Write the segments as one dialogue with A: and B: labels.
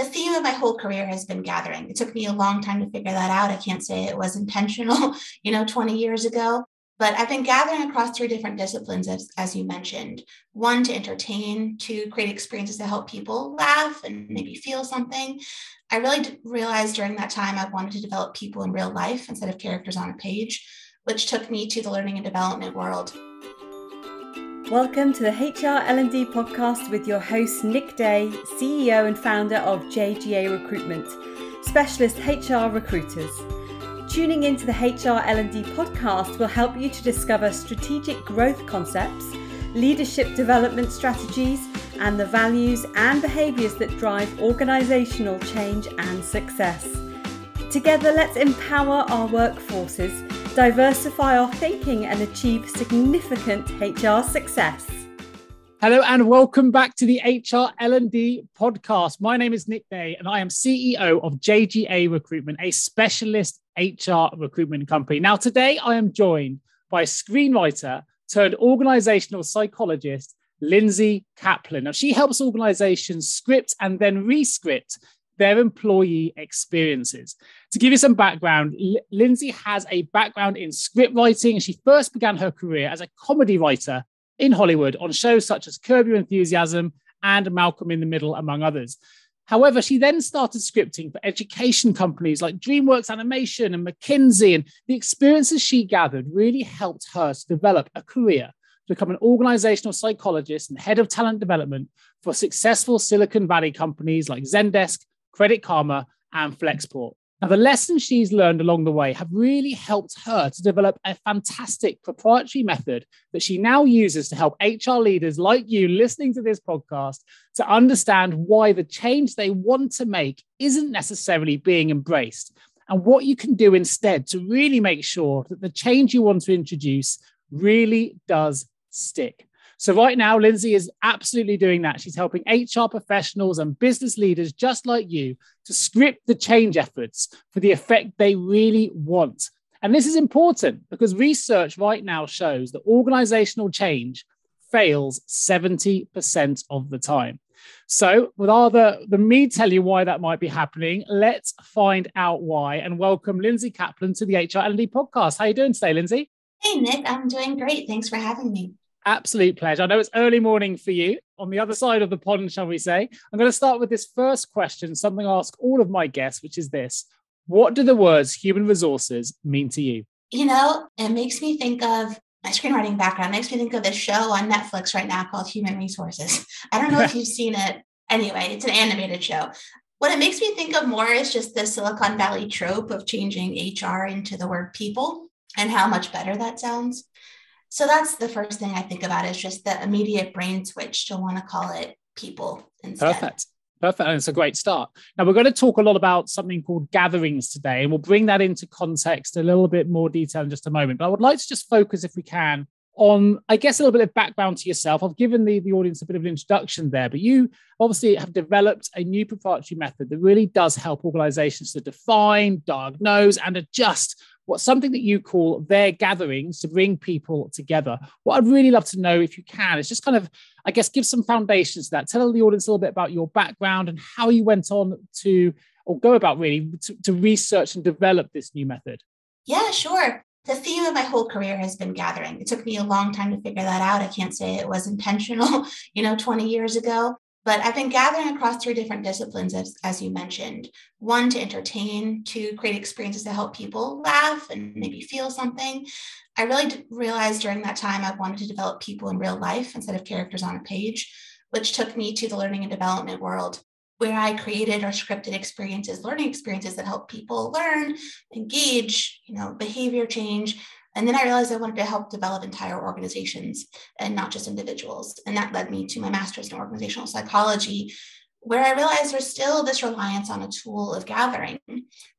A: the theme of my whole career has been gathering. It took me a long time to figure that out. I can't say it was intentional, you know, 20 years ago. But I've been gathering across three different disciplines, as, as you mentioned. One, to entertain, to create experiences to help people laugh and maybe feel something. I really realized during that time I wanted to develop people in real life instead of characters on a page, which took me to the learning and development world.
B: Welcome to the HR L&D podcast with your host Nick Day, CEO and founder of JGA Recruitment, specialist HR recruiters. Tuning into the HR L&D podcast will help you to discover strategic growth concepts, leadership development strategies, and the values and behaviors that drive organizational change and success. Together, let's empower our workforces, diversify our thinking, and achieve significant HR success.
C: Hello and welcome back to the HR L&D podcast. My name is Nick Day and I am CEO of JGA Recruitment, a specialist HR recruitment company. Now today I am joined by screenwriter turned organizational psychologist Lindsey Caplan. Now she helps organizations script and then rescript their employee experiences. To give you some background, Lindsey has a background in script writing she first began her career as a comedy writer in Hollywood on shows such as Curb Your Enthusiasm and Malcolm in the Middle, among others. However, she then started scripting for education companies like DreamWorks Animation and McKinsey, and the experiences she gathered really helped her to develop a career to become an organizational psychologist and head of talent development for successful Silicon Valley companies like Zendesk, Credit Karma, and Flexport. Now, the lessons she's learned along the way have really helped her to develop a fantastic proprietary method that she now uses to help HR leaders like you listening to this podcast to understand why the change they want to make isn't necessarily being embraced and what you can do instead to really make sure that the change you want to introduce really does stick. So, right now, Lindsey is absolutely doing that. She's helping HR professionals and business leaders just like you to script the change efforts for the effect they really want. And this is important because research right now shows that organizational change fails 70% of the time. So, rather than me tell you why that might be happening, let's find out why and welcome Lindsey Caplan to the HR L&D podcast. How are you doing today, Lindsey?
A: Hey, Nick, I'm doing great. Thanks for having me.
C: Absolute pleasure. I know it's early morning for you on the other side of the pond, shall we say. I'm going to start with this first question, something I ask all of my guests, which is this What do the words human resources mean to you?
A: You know, it makes me think of my screenwriting background, it makes me think of this show on Netflix right now called Human Resources. I don't know if you've seen it. Anyway, it's an animated show. What it makes me think of more is just the Silicon Valley trope of changing HR into the word people and how much better that sounds. So that's the first thing I think about is just the immediate brain switch to want to call it people instead.
C: Perfect. Perfect. And it's a great start. Now, we're going to talk a lot about something called gatherings today, and we'll bring that into context a little bit more detail in just a moment. But I would like to just focus, if we can, on, I guess, a little bit of background to yourself. I've given the, the audience a bit of an introduction there, but you obviously have developed a new proprietary method that really does help organizations to define, diagnose, and adjust what something that you call their gatherings to bring people together. What I'd really love to know, if you can, is just kind of, I guess, give some foundations to that. Tell the audience a little bit about your background and how you went on to, or go about really, to, to research and develop this new method.
A: Yeah, sure. The theme of my whole career has been gathering. It took me a long time to figure that out. I can't say it was intentional, you know, 20 years ago. But I've been gathering across three different disciplines, as, as you mentioned. One, to entertain, to create experiences to help people laugh and maybe feel something. I really realized during that time I wanted to develop people in real life instead of characters on a page, which took me to the learning and development world, where I created or scripted experiences, learning experiences that help people learn, engage, you know, behavior change, and then I realized I wanted to help develop entire organizations and not just individuals. And that led me to my master's in organizational psychology, where I realized there's still this reliance on a tool of gathering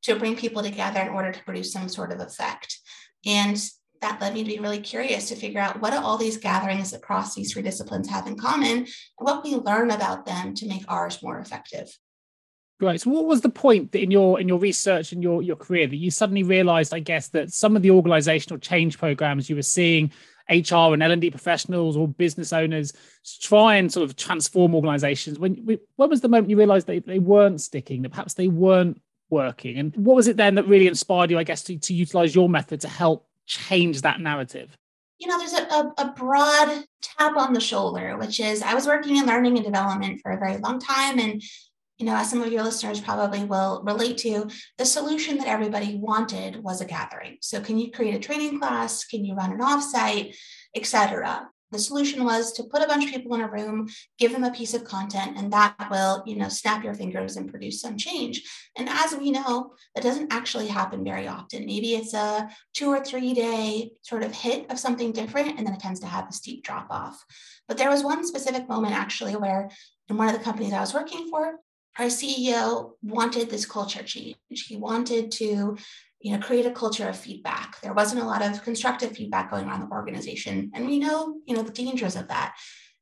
A: to bring people together in order to produce some sort of effect. And that led me to be really curious to figure out what do all these gatherings across these three disciplines have in common and what we learn about them to make ours more effective.
C: Great. So, what was the point that in your in your research and your your career that you suddenly realised, I guess, that some of the organisational change programs you were seeing HR and L&D professionals or business owners try and sort of transform organizations. When, when was the moment you realized that they weren't sticking, that perhaps they weren't working? And what was it then that really inspired you, I guess, to, to utilize your method to help change that narrative?
A: You know, there's a, a, a broad tap on the shoulder, which is I was working in learning and development for a very long time. And you know, as some of your listeners probably will relate to, the solution that everybody wanted was a gathering. So, can you create a training class? Can you run an offsite, etc.? The solution was to put a bunch of people in a room, give them a piece of content, and that will, you know, snap your fingers and produce some change. And as we know, that doesn't actually happen very often. Maybe it's a two or three day sort of hit of something different, and then it tends to have a steep drop off. But there was one specific moment actually where in one of the companies I was working for, our CEO wanted this culture change. He wanted to you know, create a culture of feedback. There wasn't a lot of constructive feedback going on in the organization. And we know, you know, the dangers of that.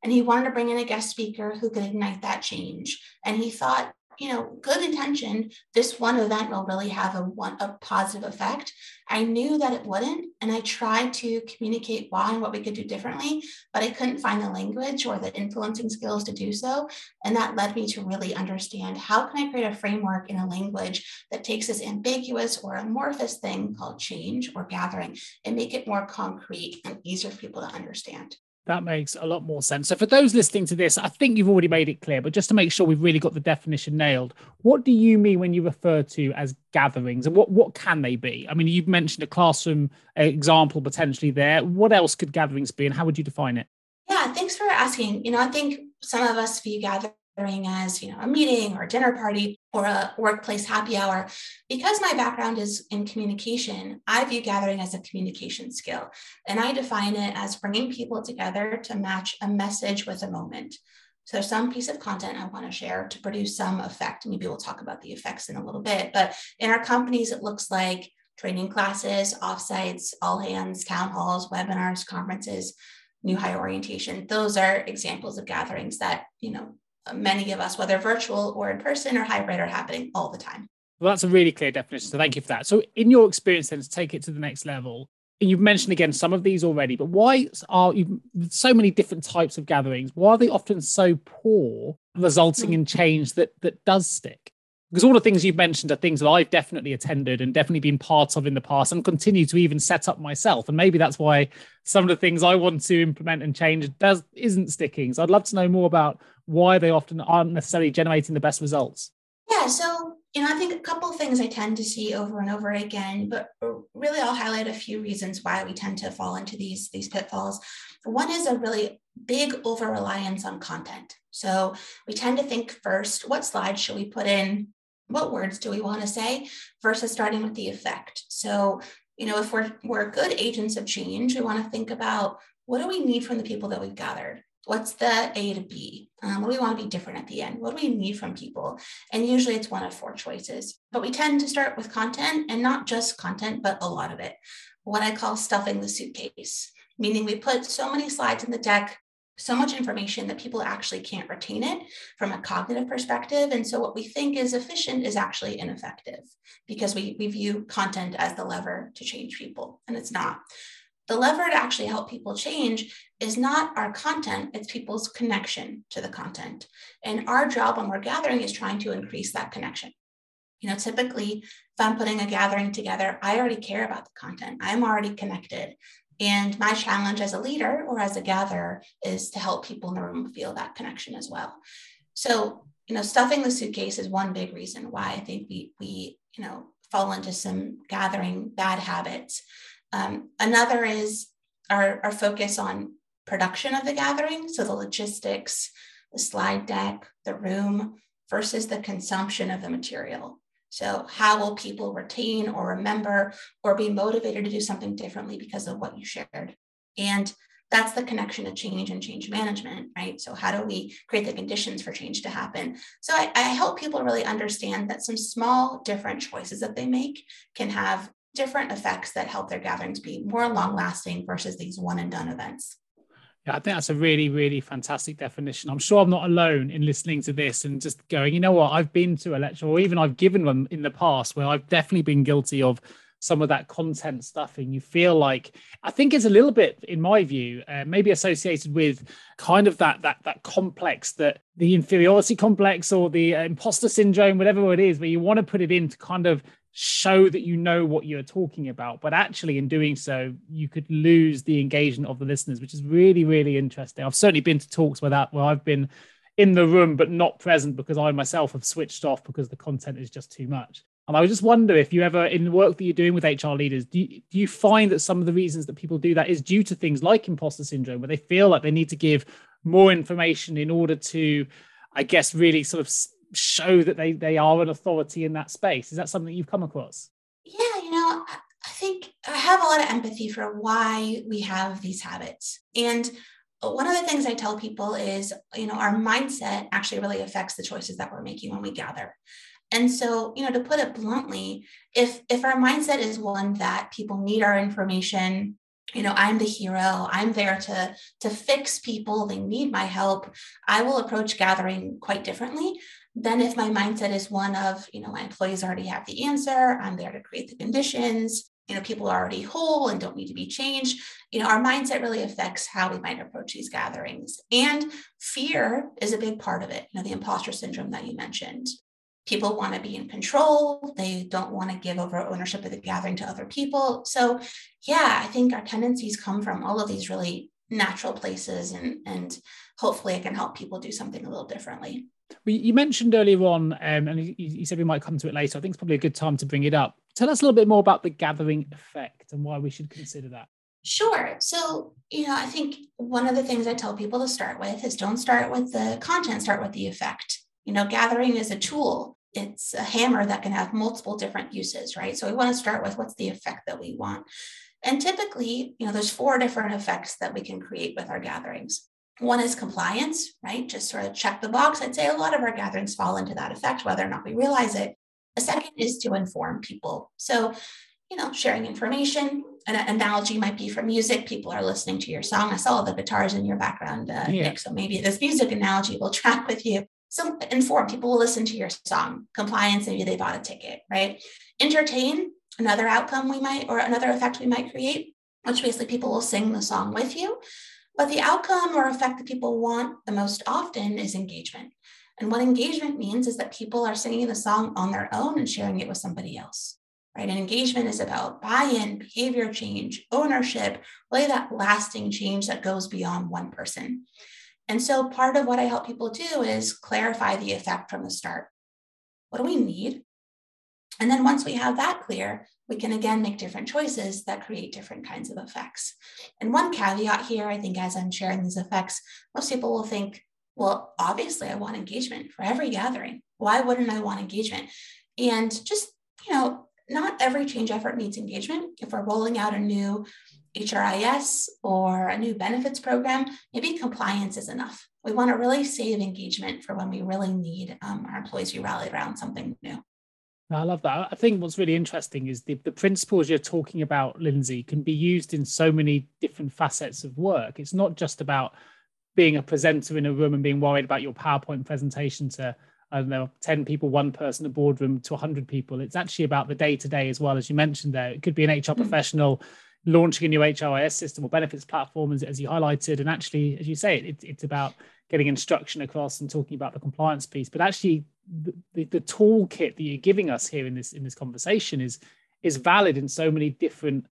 A: And he wanted to bring in a guest speaker who could ignite that change. And he thought, you know, good intention, this one event will really have a one a positive effect. I knew that it wouldn't, and I tried to communicate why and what we could do differently, but I couldn't find the language or the influencing skills to do so. And that led me to really understand how can I create a framework in a language that takes this ambiguous or amorphous thing called change or gathering and make it more concrete and easier for people to understand.
C: That makes a lot more sense. So, for those listening to this, I think you've already made it clear, but just to make sure we've really got the definition nailed, what do you mean when you refer to as gatherings and what, what can they be? I mean, you've mentioned a classroom example potentially there. What else could gatherings be and how would you define it?
A: Yeah, thanks for asking. You know, I think some of us view gatherings as you know a meeting or a dinner party or a workplace happy hour. Because my background is in communication i view gathering as a communication skill and i define it as bringing people together to match a message with a moment. So some piece of content i want to share to produce some effect. Maybe we'll talk about the effects in a little bit but in our companies it looks like training classes offsites all hands town halls webinars conferences new hire orientation. Those are examples of gatherings that you know many of us, whether virtual or in person or hybrid, are happening all the time.
C: Well, that's a really clear definition. So thank you for that. So, in your experience, then, to take it to the next level, and you've mentioned again some of these already, but why are you so many different types of gatherings? Why are they often so poor, resulting hmm. in change that that does stick? Because all the things you've mentioned are things that I've definitely attended and definitely been part of in the past and continue to even set up myself. And maybe that's why some of the things I want to implement and change does isn't sticking. So I'd love to know more about why they often aren't necessarily generating the best results.
A: Yeah, so you know, I think a couple of things I tend to see over and over again, but really I'll highlight a few reasons why we tend to fall into these these pitfalls. One is a really big over reliance on content. So we tend to think first, what slides should we put in? What words do we want to say versus starting with the effect? So, you know, if we're we're good agents of change, we want to think about what do we need from the people that we've gathered? What's the A to B? Um, what do we want to be different at the end? What do we need from people? And usually it's one of four choices. But we tend to start with content and not just content, but a lot of it. What I call stuffing the suitcase, meaning we put so many slides in the deck, so much information that people actually can't retain it from a cognitive perspective. And so what we think is efficient is actually ineffective because we, we view content as the lever to change people, and it's not the lever to actually help people change is not our content, it's people's connection to the content. And our job when we're gathering is trying to increase that connection. You know, typically, if I'm putting a gathering together, I already care about the content, I'm already connected. And my challenge as a leader or as a gatherer is to help people in the room feel that connection as well. So, you know, stuffing the suitcase is one big reason why I think we, we you know, fall into some gathering bad habits. Um, another is our, our focus on production of the gathering. So the logistics, the slide deck, the room versus the consumption of the material. So, how will people retain or remember or be motivated to do something differently because of what you shared? And that's the connection to change and change management, right? So, how do we create the conditions for change to happen? So, I, I help people really understand that some small different choices that they make can have different effects that help their gatherings be more long lasting versus these one and done events.
C: Yeah, I think that's a really, really fantastic definition. I'm sure I'm not alone in listening to this and just going, you know what, I've been to a lecture or even I've given one in the past where I've definitely been guilty of some of that content stuffing you feel like i think it's a little bit in my view uh, maybe associated with kind of that that that complex that the inferiority complex or the uh, imposter syndrome whatever it is where you want to put it in to kind of show that you know what you're talking about but actually in doing so you could lose the engagement of the listeners which is really really interesting i've certainly been to talks where that where i've been in the room but not present because I myself have switched off because the content is just too much. And I was just wonder if you ever, in the work that you're doing with HR leaders, do you, do you find that some of the reasons that people do that is due to things like imposter syndrome, where they feel like they need to give more information in order to, I guess, really sort of show that they they are an authority in that space? Is that something you've come across?
A: Yeah, you know, I think I have a lot of empathy for why we have these habits. And one of the things I tell people is, you know, our mindset actually really affects the choices that we're making when we gather. And so, you know, to put it bluntly, if if our mindset is one that people need our information, you know, I'm the hero, I'm there to to fix people, they need my help, I will approach gathering quite differently than if my mindset is one of, you know, my employees already have the answer, I'm there to create the conditions, you know people are already whole and don't need to be changed. You know our mindset really affects how we might approach these gatherings. And fear is a big part of it you know the imposter syndrome that you mentioned people want to be in control they don't want to give over ownership of the gathering to other people so yeah i think our tendencies come from all of these really natural places and and hopefully it can help people do something a little differently
C: you mentioned earlier on, um, and you, said we might come to it later. I think it's probably a good time to bring it up. Tell us a little bit more about the gathering effect and why we should consider that.
A: Sure. So, you know, I think one of the things I tell people to start with is don't start with the content, start with the effect. You know, gathering is a tool, it's a hammer that can have multiple different uses, right? So, we want to start with what's the effect that we want. And typically, you know, there's four different effects that we can create with our gatherings. One is compliance, right? Just sort of check the box. I'd say a lot of our gatherings fall into that effect, whether or not we realize it. A second is to inform people. So, you know, sharing information. An analogy might be for music. People are listening to your song. I saw the guitars in your background, uh, yeah. Nick. So maybe this music analogy will track with you. So inform people will listen to your song. Compliance, maybe they bought a ticket, right? Entertain, another outcome we might, or another effect we might create, which basically people will sing the song with you. But the outcome or effect that people want the most often is engagement. And what engagement means is that people are singing the song on their own and sharing it with somebody else. Right? And engagement is about buy-in, behavior change, ownership, really that lasting change that goes beyond one person. And so part of what I help people do is clarify the effect from the start. What do we need? And then once we have that clear, we can again make different choices that create different kinds of effects. And one caveat here, I think, as I'm sharing these effects, most people will think, well, obviously, I want engagement for every gathering. Why wouldn't I want engagement? And just, you know, not every change effort needs engagement. If we're rolling out a new HRIS or a new benefits program, maybe compliance is enough. We want to really save engagement for when we really need um, our employees to rally around something new.
C: I love that. I think what's really interesting is the, the principles you're talking about, Lindsey, can be used in so many different facets of work. It's not just about being a presenter in a room and being worried about your PowerPoint presentation to, I don't know, 10 people, one person, a boardroom to 100 people. It's actually about the day to day as well, as you mentioned there. It could be an HR mm-hmm. professional launching a new HRIS system or benefits platform, as, as you highlighted. And actually, as you say, it, it's about getting instruction across and talking about the compliance piece. But actually, the, the, the toolkit that you're giving us here in this in this conversation is is valid in so many different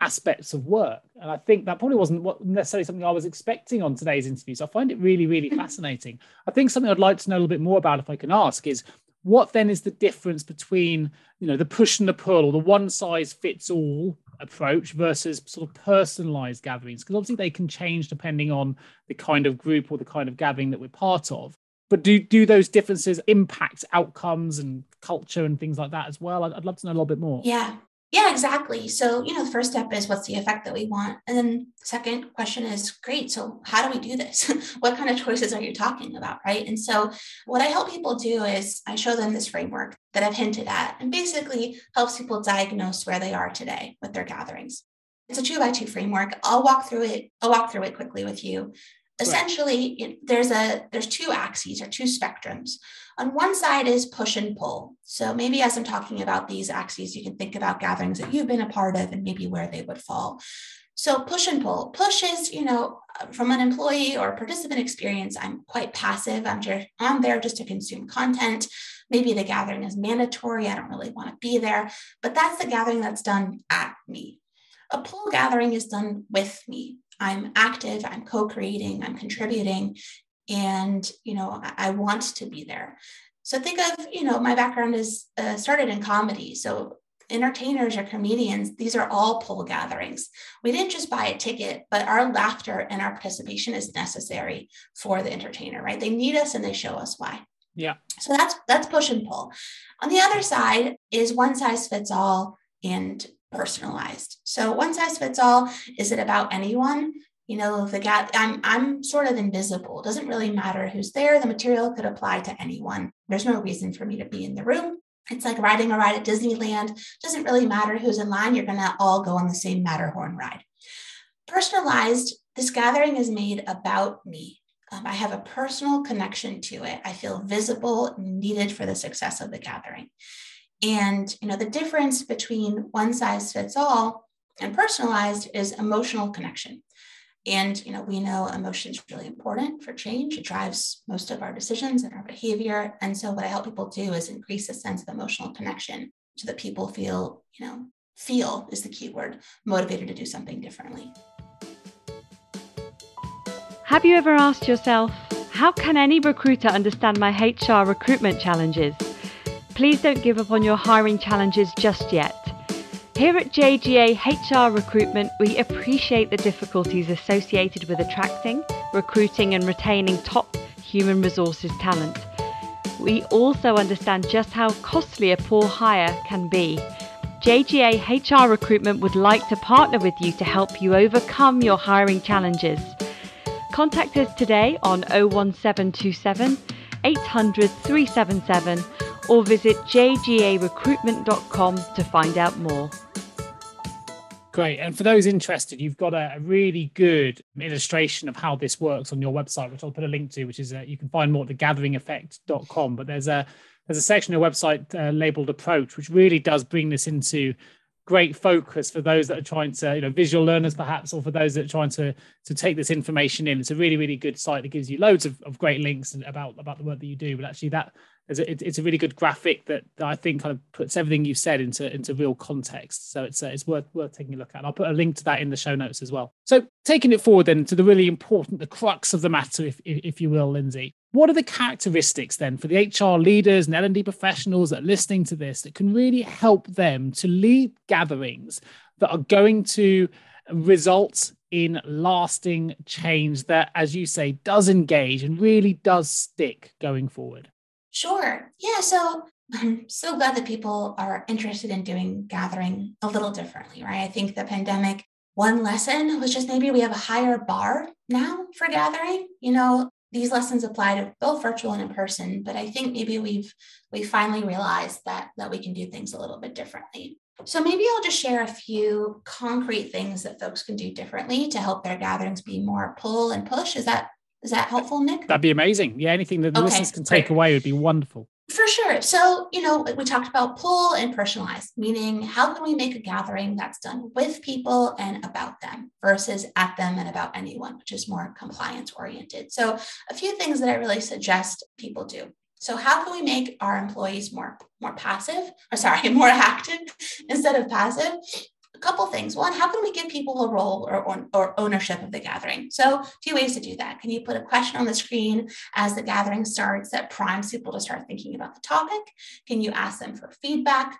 C: aspects of work. And I think that probably wasn't what necessarily something I was expecting on today's interview. So I find it really, really fascinating. I think something I'd like to know a little bit more about, if I can ask, is what then is the difference between you know the push and the pull or the one size fits all approach versus sort of personalized gatherings because obviously they can change depending on the kind of group or the kind of gathering that we're part of but do do those differences impact outcomes and culture and things like that as well? I'd, I'd love to know a little bit more.
A: Yeah. Yeah, exactly. So, you know, the first step is what's the effect that we want? And then second question is great. So, how do we do this? what kind of choices are you talking about? Right. And so, what I help people do is I show them this framework that I've hinted at and basically helps people diagnose where they are today with their gatherings. It's a two by two framework. I'll walk through it. I'll walk through it quickly with you essentially right. there's a there's two axes or two spectrums. On one side is push and pull. So maybe as i'm talking about these axes you can think about gatherings that you've been a part of and maybe where they would fall. So push and pull. Push is you know uh, from an employee or participant experience i'm quite passive. I'm just i'm there just to consume content. Maybe the gathering is mandatory. I don't really want to be there but that's the gathering that's done at me. A pull gathering is done with me I'm active, I'm co-creating, I'm contributing, and you know I, I want to be there. So think of you know my background is uh, started in comedy, so entertainers or comedians, these are all pull gatherings. We didn't just buy a ticket, but our laughter and our participation is necessary for the entertainer, right? They need us and they show us why.
C: Yeah.
A: So that's that's push and pull. On the other side is one size fits all and personalized. So one size fits all. Is it about anyone? You know, the gat I'm I'm sort of invisible. It doesn't really matter who's there. The material could apply to anyone. There's no reason for me to be in the room. It's like riding a ride at Disneyland. It doesn't really matter who's in line. You're gonna all go on the same Matterhorn ride. Personalized, this gathering is made about me. Um, I have a personal connection to it. I feel visible, needed for the success of the gathering. And you know, the difference between one size fits all and personalized is emotional connection. And you know, we know emotion is really important for change. It drives most of our decisions and our behavior. And so what I help people do is increase a sense of emotional connection so that people feel, you know, feel is the key word, motivated to do something differently.
B: Have you ever asked yourself, how can any recruiter understand my HR recruitment challenges? Please don't give up on your hiring challenges just yet. Here at JGA HR Recruitment, we appreciate the difficulties associated with attracting, recruiting, and retaining top human resources talent. We also understand just how costly a poor hire can be. JGA HR Recruitment would like to partner with you to help you overcome your hiring challenges. Contact us today on 01727 800 377 or visit jgarecruitment.com to find out more.
C: Great. And for those interested, you've got a, really good illustration of how this works on your website, which I'll put a link to, which is uh, you can find more at thegatheringeffect.com. But there's a there's a section of your website uh, labeled approach, which really does bring this into great focus for those that are trying to, you know, visual learners perhaps, or for those that are trying to to take this information in. It's a really, really good site that gives you loads of, of great links about about the work that you do. But actually that it's a, it's a really good graphic that, I think kind of puts everything you've said into into real context. So it's uh, it's worth worth taking a look at. And I'll put a link to that in the show notes as well. So taking it forward then to the really important, the crux of the matter, if if you will, Lindsey. What are the characteristics then for the HR leaders and L&D professionals that are listening to this that can really help them to lead gatherings that are going to result in lasting change that, as you say, does engage and really does stick going forward?
A: Sure. Yeah. So I'm so glad that people are interested in doing gathering a little differently, right? I think the pandemic, one lesson was just maybe we have a higher bar now for gathering. You know, these lessons apply to both virtual and in person, but I think maybe we've we finally realized that that we can do things a little bit differently. So maybe I'll just share a few concrete things that folks can do differently to help their gatherings be more pull and push. Is that is that helpful, Nick?
C: That'd be amazing. Yeah, anything that the okay, listeners can take great. away would be wonderful.
A: For sure. So, you know, we talked about pull and personalized, meaning how can we make a gathering that's done with people and about them versus at them and about anyone, which is more compliance oriented. So, a few things that I really suggest people do. So, how can we make our employees more more passive, or sorry, more active instead of passive? A couple things. One, how can we give people a role or, or ownership of the gathering? So, two ways to do that. Can you put a question on the screen as the gathering starts that primes people to start thinking about the topic? Can you ask them for feedback?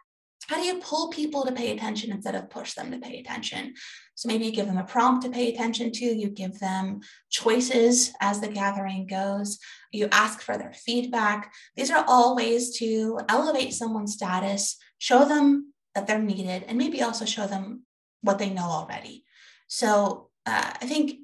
A: How do you pull people to pay attention instead of push them to pay attention? So maybe you give them a prompt to pay attention to, you give them choices as the gathering goes, you ask for their feedback. These are all ways to elevate someone's status, show them that they're needed and maybe also show them what they know already. So uh, I think,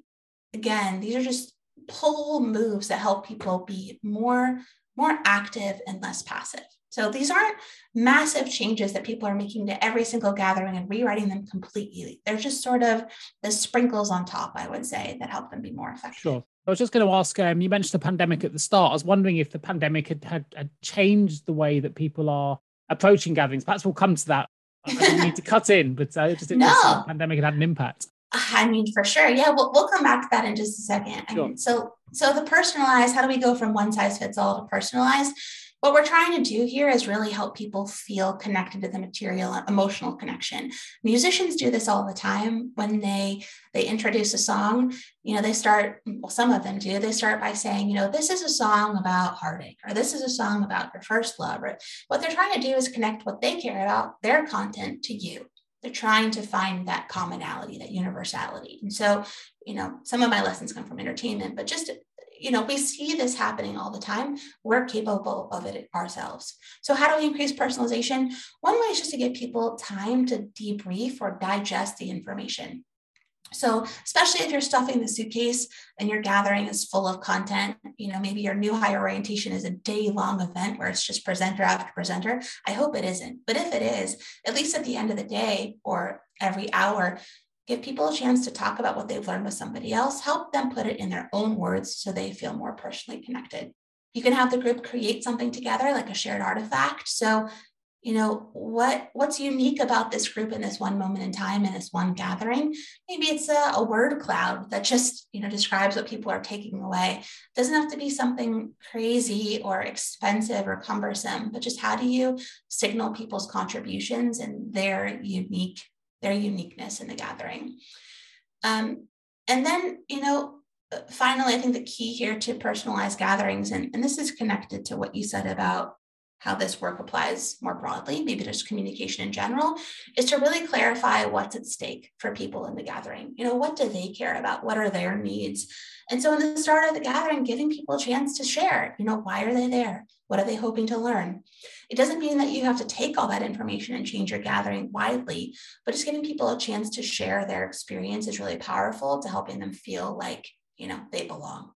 A: again, these are just pull moves that help people be more, more active and less passive. So these aren't massive changes that people are making to every single gathering and rewriting them completely. They're just sort of the sprinkles on top, I would say, that help them be more effective.
C: Sure. I was just going to ask. Um, you mentioned the pandemic at the start. I was wondering if the pandemic had, had, had changed the way that people are approaching gatherings. Perhaps we'll come to that. I didn't need to cut in, but uh, just no. the pandemic had had an impact.
A: I mean, for sure. Yeah, we'll, we'll come back to that in just a second. Sure. I mean, so, so the personalized. How do we go from one size fits all to personalized? What we're trying to do here is really help people feel connected to the material emotional connection. Musicians do this all the time. When they they introduce a song you know they start well some of them do. They start by saying you know this is a song about heartache or this is a song about your first love or what they're trying to do is connect what they care about their content to you. They're trying to find that commonality that universality. And so you know some of my lessons come from entertainment but just you know, we see this happening all the time. We're capable of it ourselves. So, how do we increase personalization? One way is just to give people time to debrief or digest the information. So, especially if you're stuffing the suitcase and your gathering is full of content, you know, maybe your new hire orientation is a day long event where it's just presenter after presenter. I hope it isn't. But if it is, at least at the end of the day or every hour, give people a chance to talk about what they've learned with somebody else, help them put it in their own words so they feel more personally connected. You can have the group create something together like a shared artifact. So, you know, what what's unique about this group in this one moment in time in this one gathering? Maybe it's a, a word cloud that just, you know, describes what people are taking away. It doesn't have to be something crazy or expensive or cumbersome, but just how do you signal people's contributions and their unique their uniqueness in the gathering. Um, and then, you know, finally, I think the key here to personalized gatherings, and, and this is connected to what you said about how this work applies more broadly, maybe just communication in general, is to really clarify what's at stake for people in the gathering. You know, what do they care about? What are their needs? And so in the start of the gathering, giving people a chance to share, you know, why are they there? What are they hoping to learn? It doesn't mean that you have to take all that information and change your gathering widely, but just giving people a chance to share their experience is really powerful to helping them feel like, you know, they belong.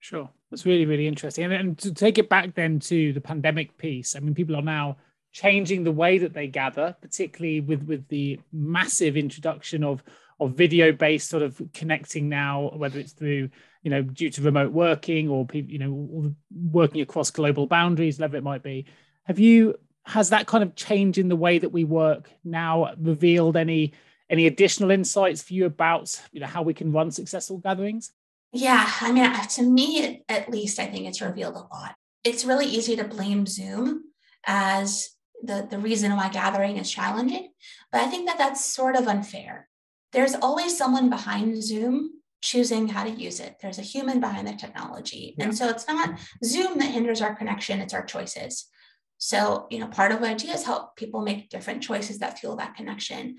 C: Sure. That's really, really interesting. And, and to take it back then to the pandemic piece, I mean, people are now changing the way that they gather, particularly with, with the massive introduction of, of video based sort of connecting now, whether it's through, you know, due to remote working or you know, working across global boundaries, whatever it might be. Have you, has that kind of change in the way that we work now revealed any any additional insights for you about you know how we can run successful gatherings
A: yeah, I mean, to me, at least, I think it's revealed a lot. It's really easy to blame Zoom as the, the reason why gathering is challenging, but I think that that's sort of unfair. There's always someone behind Zoom choosing how to use it. There's a human behind the technology. Yeah. And so it's not Zoom that hinders our connection, it's our choices. So, you know, part of what I do is help people make different choices that fuel that connection.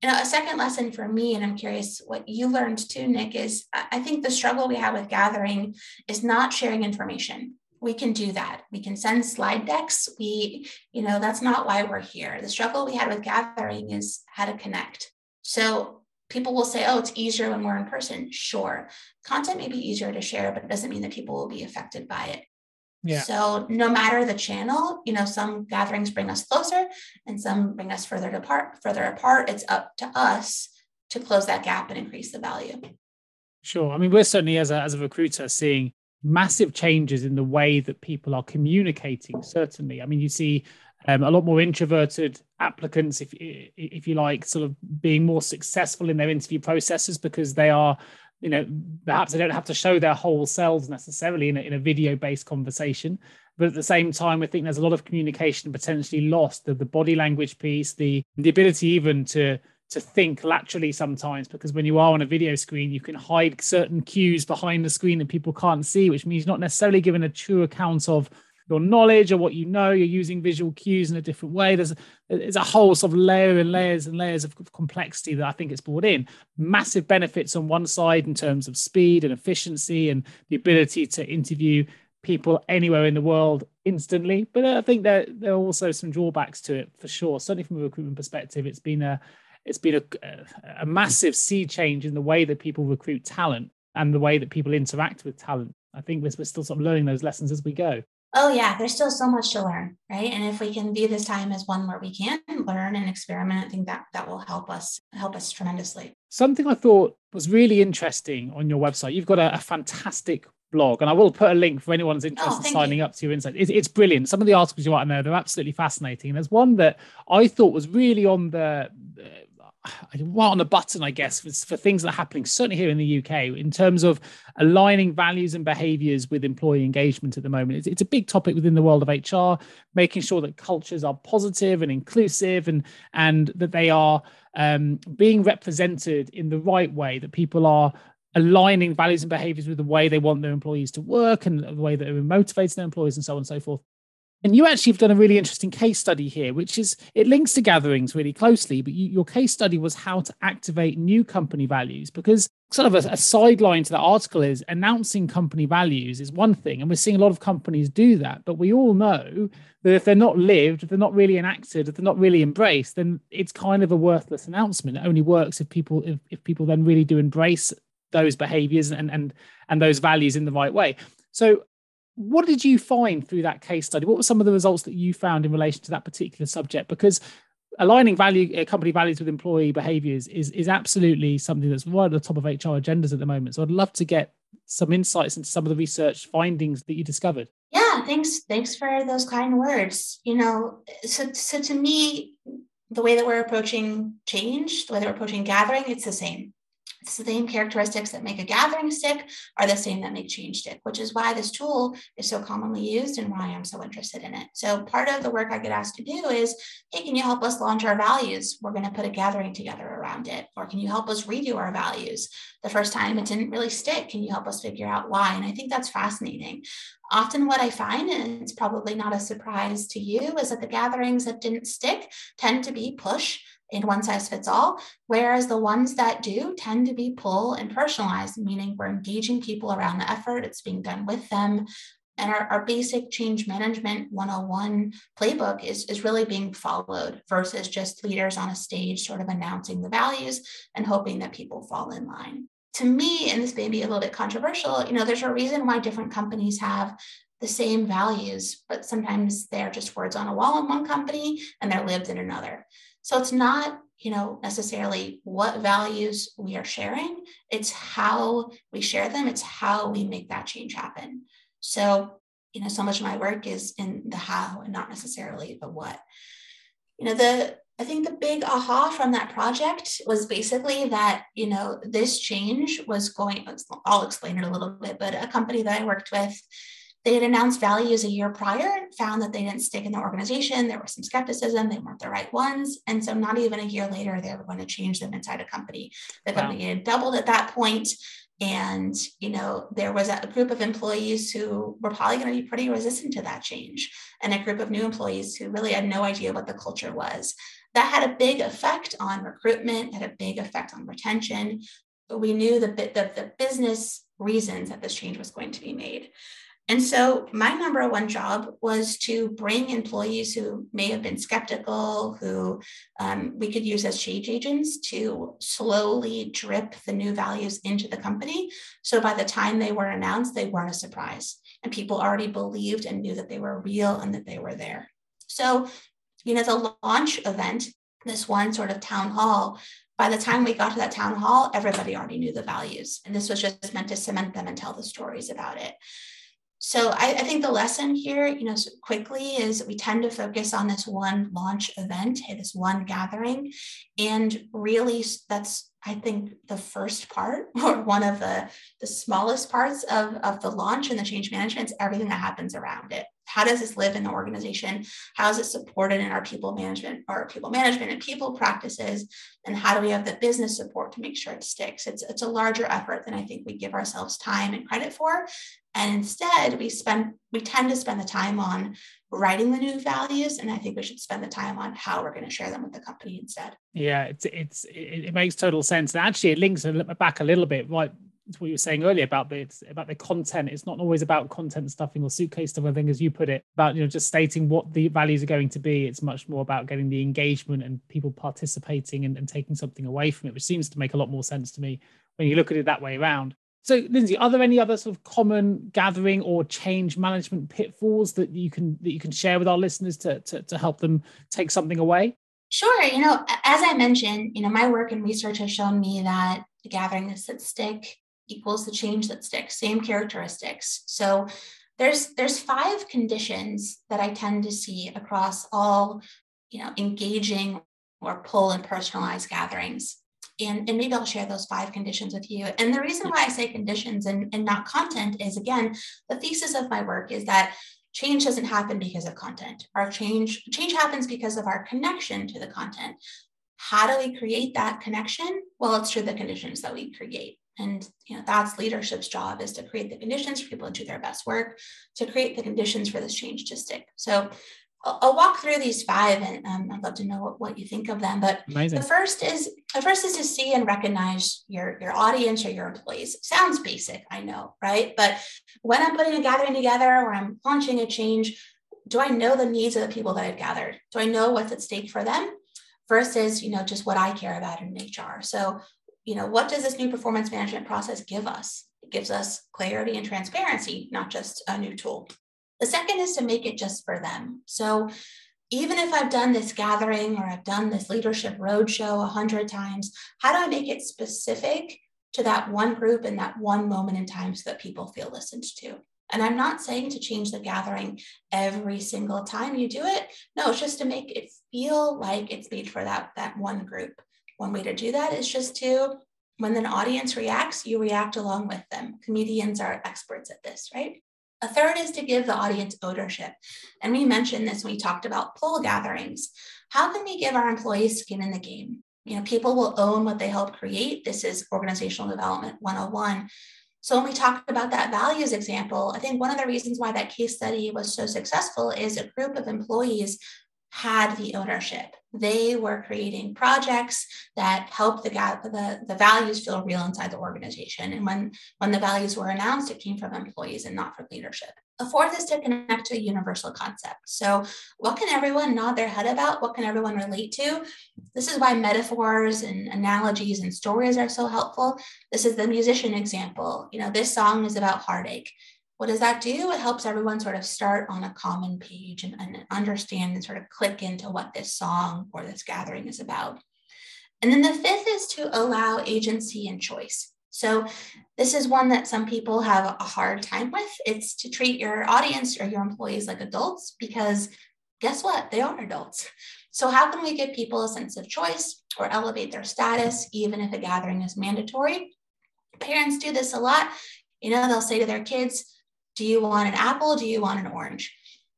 A: You know, a second lesson for me, and I'm curious what you learned too, Nick, is I think the struggle we have with gathering is not sharing information. We can do that. We can send slide decks. We, you know, that's not why we're here. The struggle we had with gathering is how to connect. So people will say, oh, it's easier when we're in person. Sure. Content may be easier to share, but it doesn't mean that people will be affected by it. Yeah. So no matter the channel, you know, some gatherings bring us closer and some bring us further apart, further apart. It's up to us to close that gap and increase the value.
C: Sure. I mean, we're certainly as a as a recruiter seeing massive changes in the way that people are communicating. Certainly. I mean, you see um, a lot more introverted applicants, if if you like, sort of being more successful in their interview processes because they are you know perhaps they don't have to show their whole selves necessarily in a, in a video based conversation. But at the same time i think there's a lot of communication potentially lost the, the body language piece the the ability even to to think laterally sometimes because when you are on a video screen you can hide certain cues behind the screen that people can't see which means not necessarily giving a true account of your knowledge or what you know. You're using visual cues in a different way. There's there's a whole sort of layer and layers and layers of complexity that I think it's brought in. Massive benefits on one side in terms of speed and efficiency and the ability to interview people anywhere in the world instantly. But I think there there are also some drawbacks to it for sure. Certainly from a recruitment perspective, it's been a it's been a, a massive sea change in the way that people recruit talent and the way that people interact with talent. I think we're, we're still sort of learning those lessons as we go.
A: Oh yeah, there's still so much to learn, right? And if we can view this time as one where we can learn and experiment, I think that that will help us help us tremendously.
C: Something I thought was really interesting on your website. You've got a, a fantastic blog, and I will put a link for anyone who's oh, interested oh, in signing you. up to your insight. It's, it's, brilliant. Some of the articles you write in there, they're absolutely fascinating. And there's one that I thought was really on the right on the button, I guess, for, for, things that are happening, certainly here in the UK, in terms of aligning values and behaviors with employee engagement at the moment. It's, it's, a big topic within the world of HR, making sure that cultures are positive and inclusive and, and that they are um, being represented in the right way, that people are aligning values and behaviors with the way they want their employees to work and the way that they're motivating their employees and so on and so forth. And you actually have done a really interesting case study here, which is it links to gatherings really closely. But you, your case study was how to activate new company values because sort of a, a sideline to that article is announcing company values is one thing. And we're seeing a lot of companies do that. But we all know that if they're not lived, if they're not really enacted, if they're not really embraced, then it's kind of a worthless announcement. It only works if people if, if people then really do embrace those behaviors and and and those values in the right way. So what did you find through that case study? What were some of the results that you found in relation to that particular subject? Because aligning value uh, company values with employee behaviors is is absolutely something that's right at the top of HR agendas at the moment. So I'd love to get some insights into some of the research findings that you discovered.
A: Yeah, thanks. Thanks for those kind words. You know, so so to me, the way that we're approaching change, the way that we're approaching gathering, it's the same the same characteristics that make a gathering stick are the same that make change stick, which is why this tool is so commonly used and why I'm so interested in it. So part of the work I get asked to do is, hey, can you help us launch our values? We're going to put a gathering together around it. Or can you help us redo our values? The first time it didn't really stick. Can you help us figure out why? And I think that's fascinating. Often, what I find, and it's probably not a surprise to you, is that the gatherings that didn't stick tend to be push in one size fits all, whereas the ones that do tend to be pull and personalized, meaning we're engaging people around the effort, it's being done with them. And our, our basic change management 101 playbook is, is really being followed versus just leaders on a stage sort of announcing the values and hoping that people fall in line. To me, and this may be a little bit controversial, you know, there's a reason why different companies have the same values, but sometimes they're just words on a wall in one company and they're lived in another. So it's not, you know, necessarily what values we are sharing, it's how we share them, it's how we make that change happen. So, you know, so much of my work is in the how and not necessarily the what. You know, the I think the big aha from that project was basically that, you know, this change was going, I'll explain it a little bit, but a company that I worked with they had announced values a year prior, found that they didn't stick in the organization. There was some skepticism, they weren't the right ones. And so, not even a year later, they were going to change them inside a company. The wow. company had doubled at that point, And, you know, there was a group of employees who were probably going to be pretty resistant to that change, and a group of new employees who really had no idea what the culture was. That had a big effect on recruitment, had a big effect on retention. But we knew the, the, the business reasons that this change was going to be made. And so my number one job was to bring employees who may have been skeptical, who um, we could use as change agents to slowly drip the new values into the company. So by the time they were announced, they weren't a surprise. And people already believed and knew that they were real and that they were there. So, you know, the launch event, this one sort of town hall, by the time we got to that town hall, everybody already knew the values. And this was just meant to cement them and tell the stories about it. So I, I, think the lesson here, you know, quickly is we tend to focus on this one launch event, this one gathering, and really that's I think the first part or one of the, the smallest parts of, of the launch and the change management is everything that happens around it. How does this live in the organization? How is it supported in our people management or people management and people practices? And how do we have the business support to make sure it sticks? It's, it's a larger effort than I think we give ourselves time and credit for. And instead, we spend we tend to spend the time on writing the new values, and I think we should spend the time on how we're going to share them with the company instead.
C: Yeah, it's it's it, it makes total sense. And actually, it links back a little bit, right? To what you were saying earlier about the about the content. It's not always about content stuffing or suitcase stuff. I think, as you put it, about you know just stating what the values are going to be. It's much more about getting the engagement and people participating and, and taking something away from it, which seems to make a lot more sense to me when you look at it that way around. So, Lindsey, are there any other sort of common gathering or change management pitfalls that you can that you can share with our listeners to, to, to help them take something away?
A: Sure. You know, as I mentioned, you know, my work and research has shown me that the gatherings that stick equals the change that sticks, same characteristics. So there's there's five conditions that I tend to see across all, you know, engaging or pull and personalized gatherings. And, and maybe I'll share those five conditions with you. And the reason why I say conditions and, and not content is again, the thesis of my work is that change doesn't happen because of content. Our change, change happens because of our connection to the content. How do we create that connection? Well, it's through the conditions that we create. And you know, that's leadership's job is to create the conditions for people to do their best work, to create the conditions for this change to stick. So I'll, walk through these five, and um, I'd love to know what, what you think of them. But Amazing. the first is the first is to see and recognize your your audience or your employees. Sounds basic, I know, right? But when I'm putting a gathering together or I'm launching a change, do I know the needs of the people that I've gathered? Do I know what's at stake for them? Versus, you know, just what I care about in HR. So, you know, what does this new performance management process give us? It gives us clarity and transparency, not just a new tool. The second is to make it just for them. So even if I've done this gathering or I've done this leadership roadshow a hundred times, how do I make it specific to that one group in that one moment in time so that people feel listened to? And I'm not saying to change the gathering every single time you do it. No, it's just to make it feel like it's made for that, that one group. One way to do that is just to, when an audience reacts, you react along with them. Comedians are experts at this, right? A third is to give the audience ownership. And we mentioned this when we talked about poll gatherings. How can we give our employees skin in the game? You know, people will own what they help create. This is organizational development 101. So when we talked about that values example, I think one of the reasons why that case study was so successful is a group of employees had the ownership. They were creating projects that helped the, the, the values feel real inside the organization. And when, when the values were announced, it came from employees and not from leadership. The fourth is to connect to a universal concept. So, what can everyone nod their head about? What can everyone relate to? This is why metaphors and analogies and stories are so helpful. This is the musician example. You know, this song is about heartache what does that do? It helps everyone sort of start on a common page and, and, understand and sort of click into what this song or this gathering is about. And then the fifth is to allow agency and choice. So, this is one that some people have a hard time with. It's to treat your audience or your employees like adults because guess what? They are adults. So, how can we give people a sense of choice or elevate their status, even if a gathering is mandatory? Parents do this a lot. You know, they'll say to their kids, do you want an apple? Do you want an orange?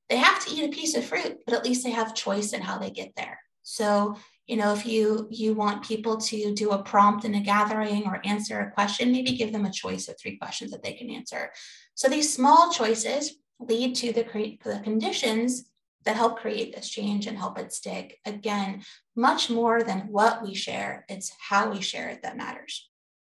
A: They have to eat a piece of fruit, but at least they have choice in how they get there. So, you know, if you you want people to do a prompt in a gathering or answer a question, maybe give them a choice of three questions that they can answer. So these small choices lead to the, cre- the conditions that help create this change and help it stick. Again, much more than what we share, it's how we share it that matters.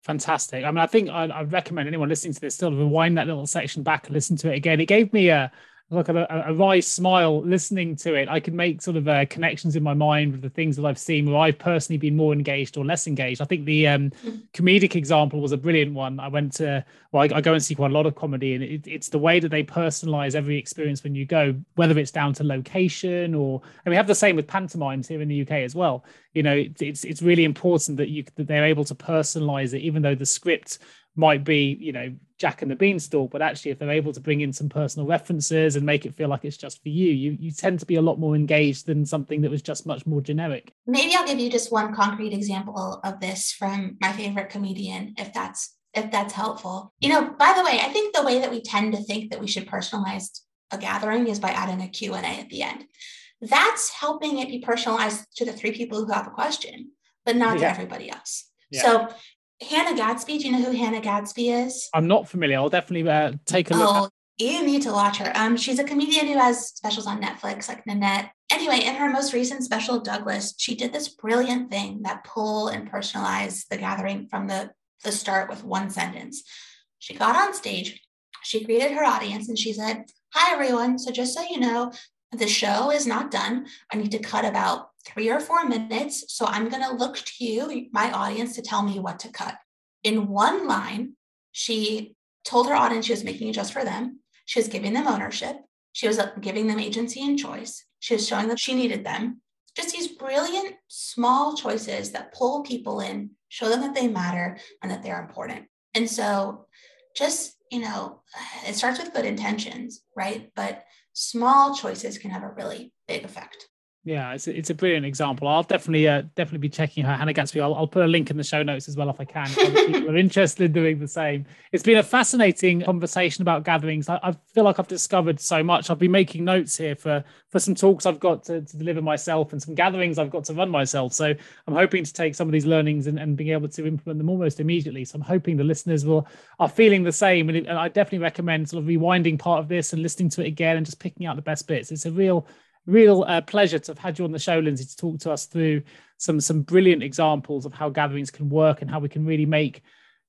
C: Fantastic. I mean, I think I, I recommend anyone listening to this still rewind that little section back and listen to it again. It gave me a look at a, a wry smile listening to it. I can make sort of uh, connections in my mind with the things that I've seen where I've personally been more engaged or less engaged. I think the um, mm. comedic example was a brilliant one. I went to, well, I, I go and see quite a lot of comedy, and it, it's the way that they personalize every experience when you go, whether it's down to location or, and we have the same with pantomimes here in the UK as well. You know, it, it's it's really important that you that they're able to personalize it, even though the script might be, you know, Jack and the Beanstalk, but actually, if they're able to bring in some personal references and make it feel like it's just for you, you you tend to be a lot more engaged than something that was just much more generic.
A: Maybe I'll give you just one concrete example of this from my favorite comedian, if that's if that's helpful. You know, by the way, I think the way that we tend to think that we should personalize a gathering is by adding a Q&A at the end. That's helping it be personalized to the three people who have a question, but not yeah. to everybody else. Yeah. So Hannah Gadsby. Do you know who Hannah Gadsby is?
C: I'm not familiar. I'll definitely uh, take a look. Oh,
A: you need to watch her. Um, she's a comedian who has specials on Netflix, like Nanette. Anyway, in her most recent special, Douglas, she did this brilliant thing that pull and personalize the gathering from the the start with one sentence. She got on stage, she greeted her audience, and she said, "Hi, everyone. So just so you know, the show is not done. I need to cut about three or four minutes. So I'm going to look to you, my audience, to tell me what to cut. In one line, She told her audience she was making it just for them. She was giving them ownership. She was uh, giving them agency and choice. She was showing that she needed them. Just these brilliant small choices that pull people in, show them that they matter and that they're important. And so just, you know, it starts with good intentions, right? But small choices can have a really big effect.
C: Yeah, it's a, it's a brilliant example. I'll definitely uh, definitely be checking her Hannah Gadsby. I'll, I'll put a link in the show notes as well if I can. If people are interested in doing the same. It's been a fascinating conversation about gatherings. I, I, feel like I've discovered so much. I've been making notes here for for some talks I've got to, to, deliver myself and some gatherings I've got to run myself. So I'm hoping to take some of these learnings and, and being able to implement them almost immediately. So I'm hoping the listeners will are feeling the same. And, it, and I definitely recommend sort of rewinding part of this and listening to it again and just picking out the best bits. It's a real real uh, pleasure to have had you on the show, Lindsey, to talk to us through some some brilliant examples of how gatherings can work and how we can really make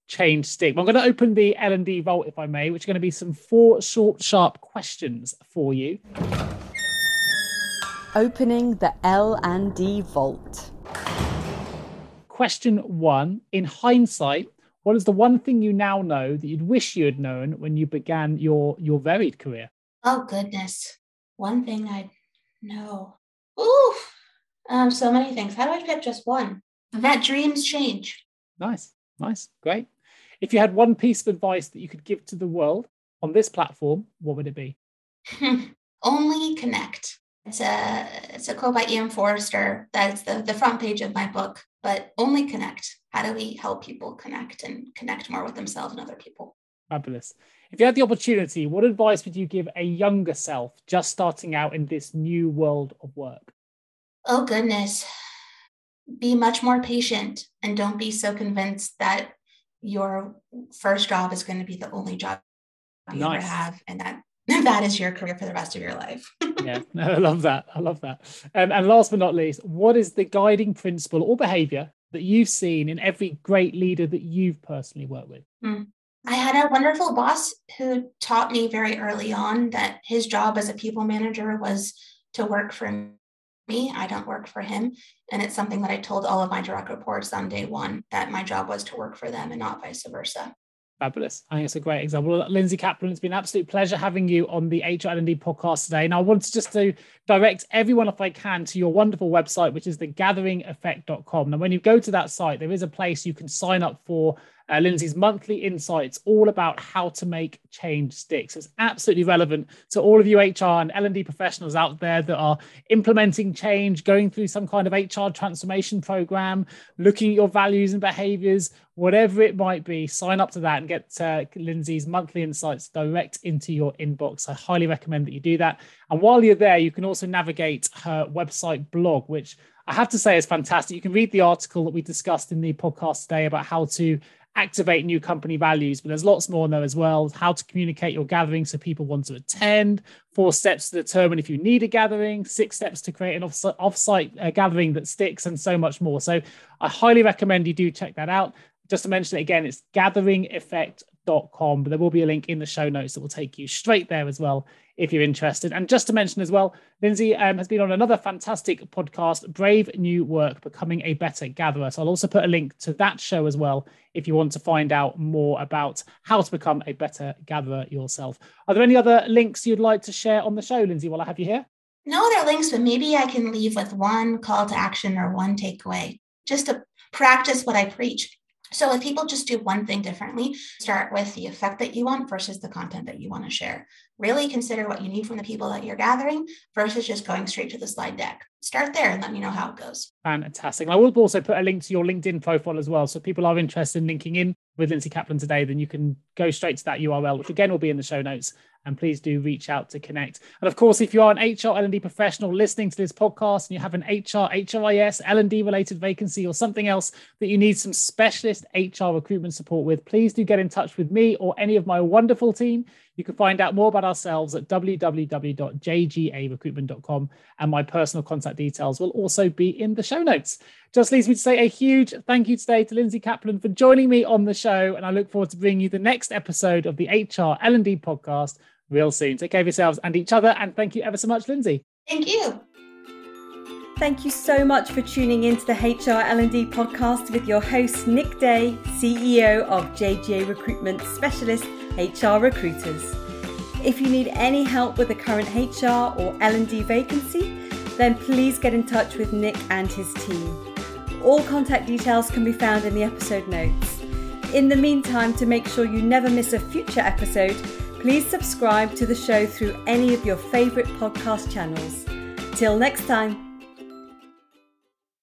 C: change stick. But I'm going to open the L and D vault, if I may, which are going to be some four short, sharp questions for you.
B: Opening the L and D vault.
C: Question one: In hindsight, what is the one thing you now know that you'd wish you had known when you began your your varied career?
A: Oh goodness, one thing I no. Ooh, um, so many things. How do I pick just one? That dreams change.
C: Nice, nice, great. If you had one piece of advice that you could give to the world on this platform, what would it be?
A: Only connect. It's a it's a quote by E.M. Forster. That's the, the front page of my book. But only connect. How do we help people connect and connect more with themselves and other people?
C: Fabulous. If you had the opportunity, what advice would you give a younger self just starting out in this new world of work?
A: Oh, goodness. Be much more patient and don't be so convinced that your first job is going to be the only job you nice. ever have and that that is your career for the rest of your life.
C: yeah, I love that. I love that. Um, and last but not least, what is the guiding principle or behavior that you've seen in every great leader that you've personally worked with?
A: Mm. I had a wonderful boss who taught me very early on that his job as a people manager was to work for me. I don't work for him. And it's something that I told all of my direct reports on day one that my job was to work for them and not vice versa.
C: Fabulous. I think it's a great example. Lindsey Caplan, it's been an absolute pleasure having you on the HR podcast today. And I want just to direct everyone, if I can, to your wonderful website, which is thegatheringeffect.com. Now, when you go to that site, there is a place you can sign up for uh, Lindsey's monthly insights, all about how to make change stick. So it's absolutely relevant to all of you HR and L&D professionals out there that are implementing change, going through some kind of HR transformation program, looking at your values and behaviors, whatever it might be. Sign up to that and get uh, Lindsey's monthly insights direct into your inbox. I highly recommend that you do that. And while you're there, you can also navigate her website blog, which I have to say is fantastic. You can read the article that we discussed in the podcast today about how to activate new company values, but there's lots more in there as well. How to communicate your gathering so people want to attend, four steps to determine if you need a gathering, six steps to create an off- offsite uh, gathering that sticks, and so much more. So I highly recommend you do check that out. Just to mention it again, it's gatheringeffect.com, but there will be a link in the show notes that will take you straight there as well if you're interested. And just to mention as well, Lindsey um, has been on another fantastic podcast, Brave New Work, Becoming a Better Gatherer. So I'll also put a link to that show as well if you want to find out more about how to become a better gatherer yourself. Are there any other links you'd like to share on the show, Lindsey, while I have you here?
A: No other links, but maybe I can leave with one call to action or one takeaway just to practice what I preach. So if people just do one thing differently, start with the effect that you want versus the content that you want to share. Really consider what you need from the people that you're gathering versus just going straight to the slide deck. Start there and let me know how it goes.
C: Fantastic. I will also put a link to your LinkedIn profile as well. So if people are interested in linking in with Lindsey Caplan today, then you can go straight to that URL, which again will be in the show notes and please do reach out to connect. And of course, if you are an HR L&D professional listening to this podcast and you have an HR, HRIS, L&D related vacancy or something else that you need some specialist HR recruitment support with, please do get in touch with me or any of my wonderful team. You can find out more about ourselves at www.jgarecruitment.com and my personal contact details will also be in the show notes. Just leaves me to say a huge thank you today to Lindsey Caplan for joining me on the show and I look forward to bringing you the next episode of the HR L&D podcast real soon. Take care of yourselves and each other and thank you ever so much Lindsey.
A: Thank you.
B: Thank you so much for tuning into the HR L&D podcast with your host Nick Day, CEO of JGA Recruitment Specialist HR Recruiters. If you need any help with a current HR or L&D vacancy, then please get in touch with Nick and his team. All contact details can be found in the episode notes. In the meantime, to make sure you never miss a future episode, please subscribe to the show through any of your favourite podcast channels. Till next time.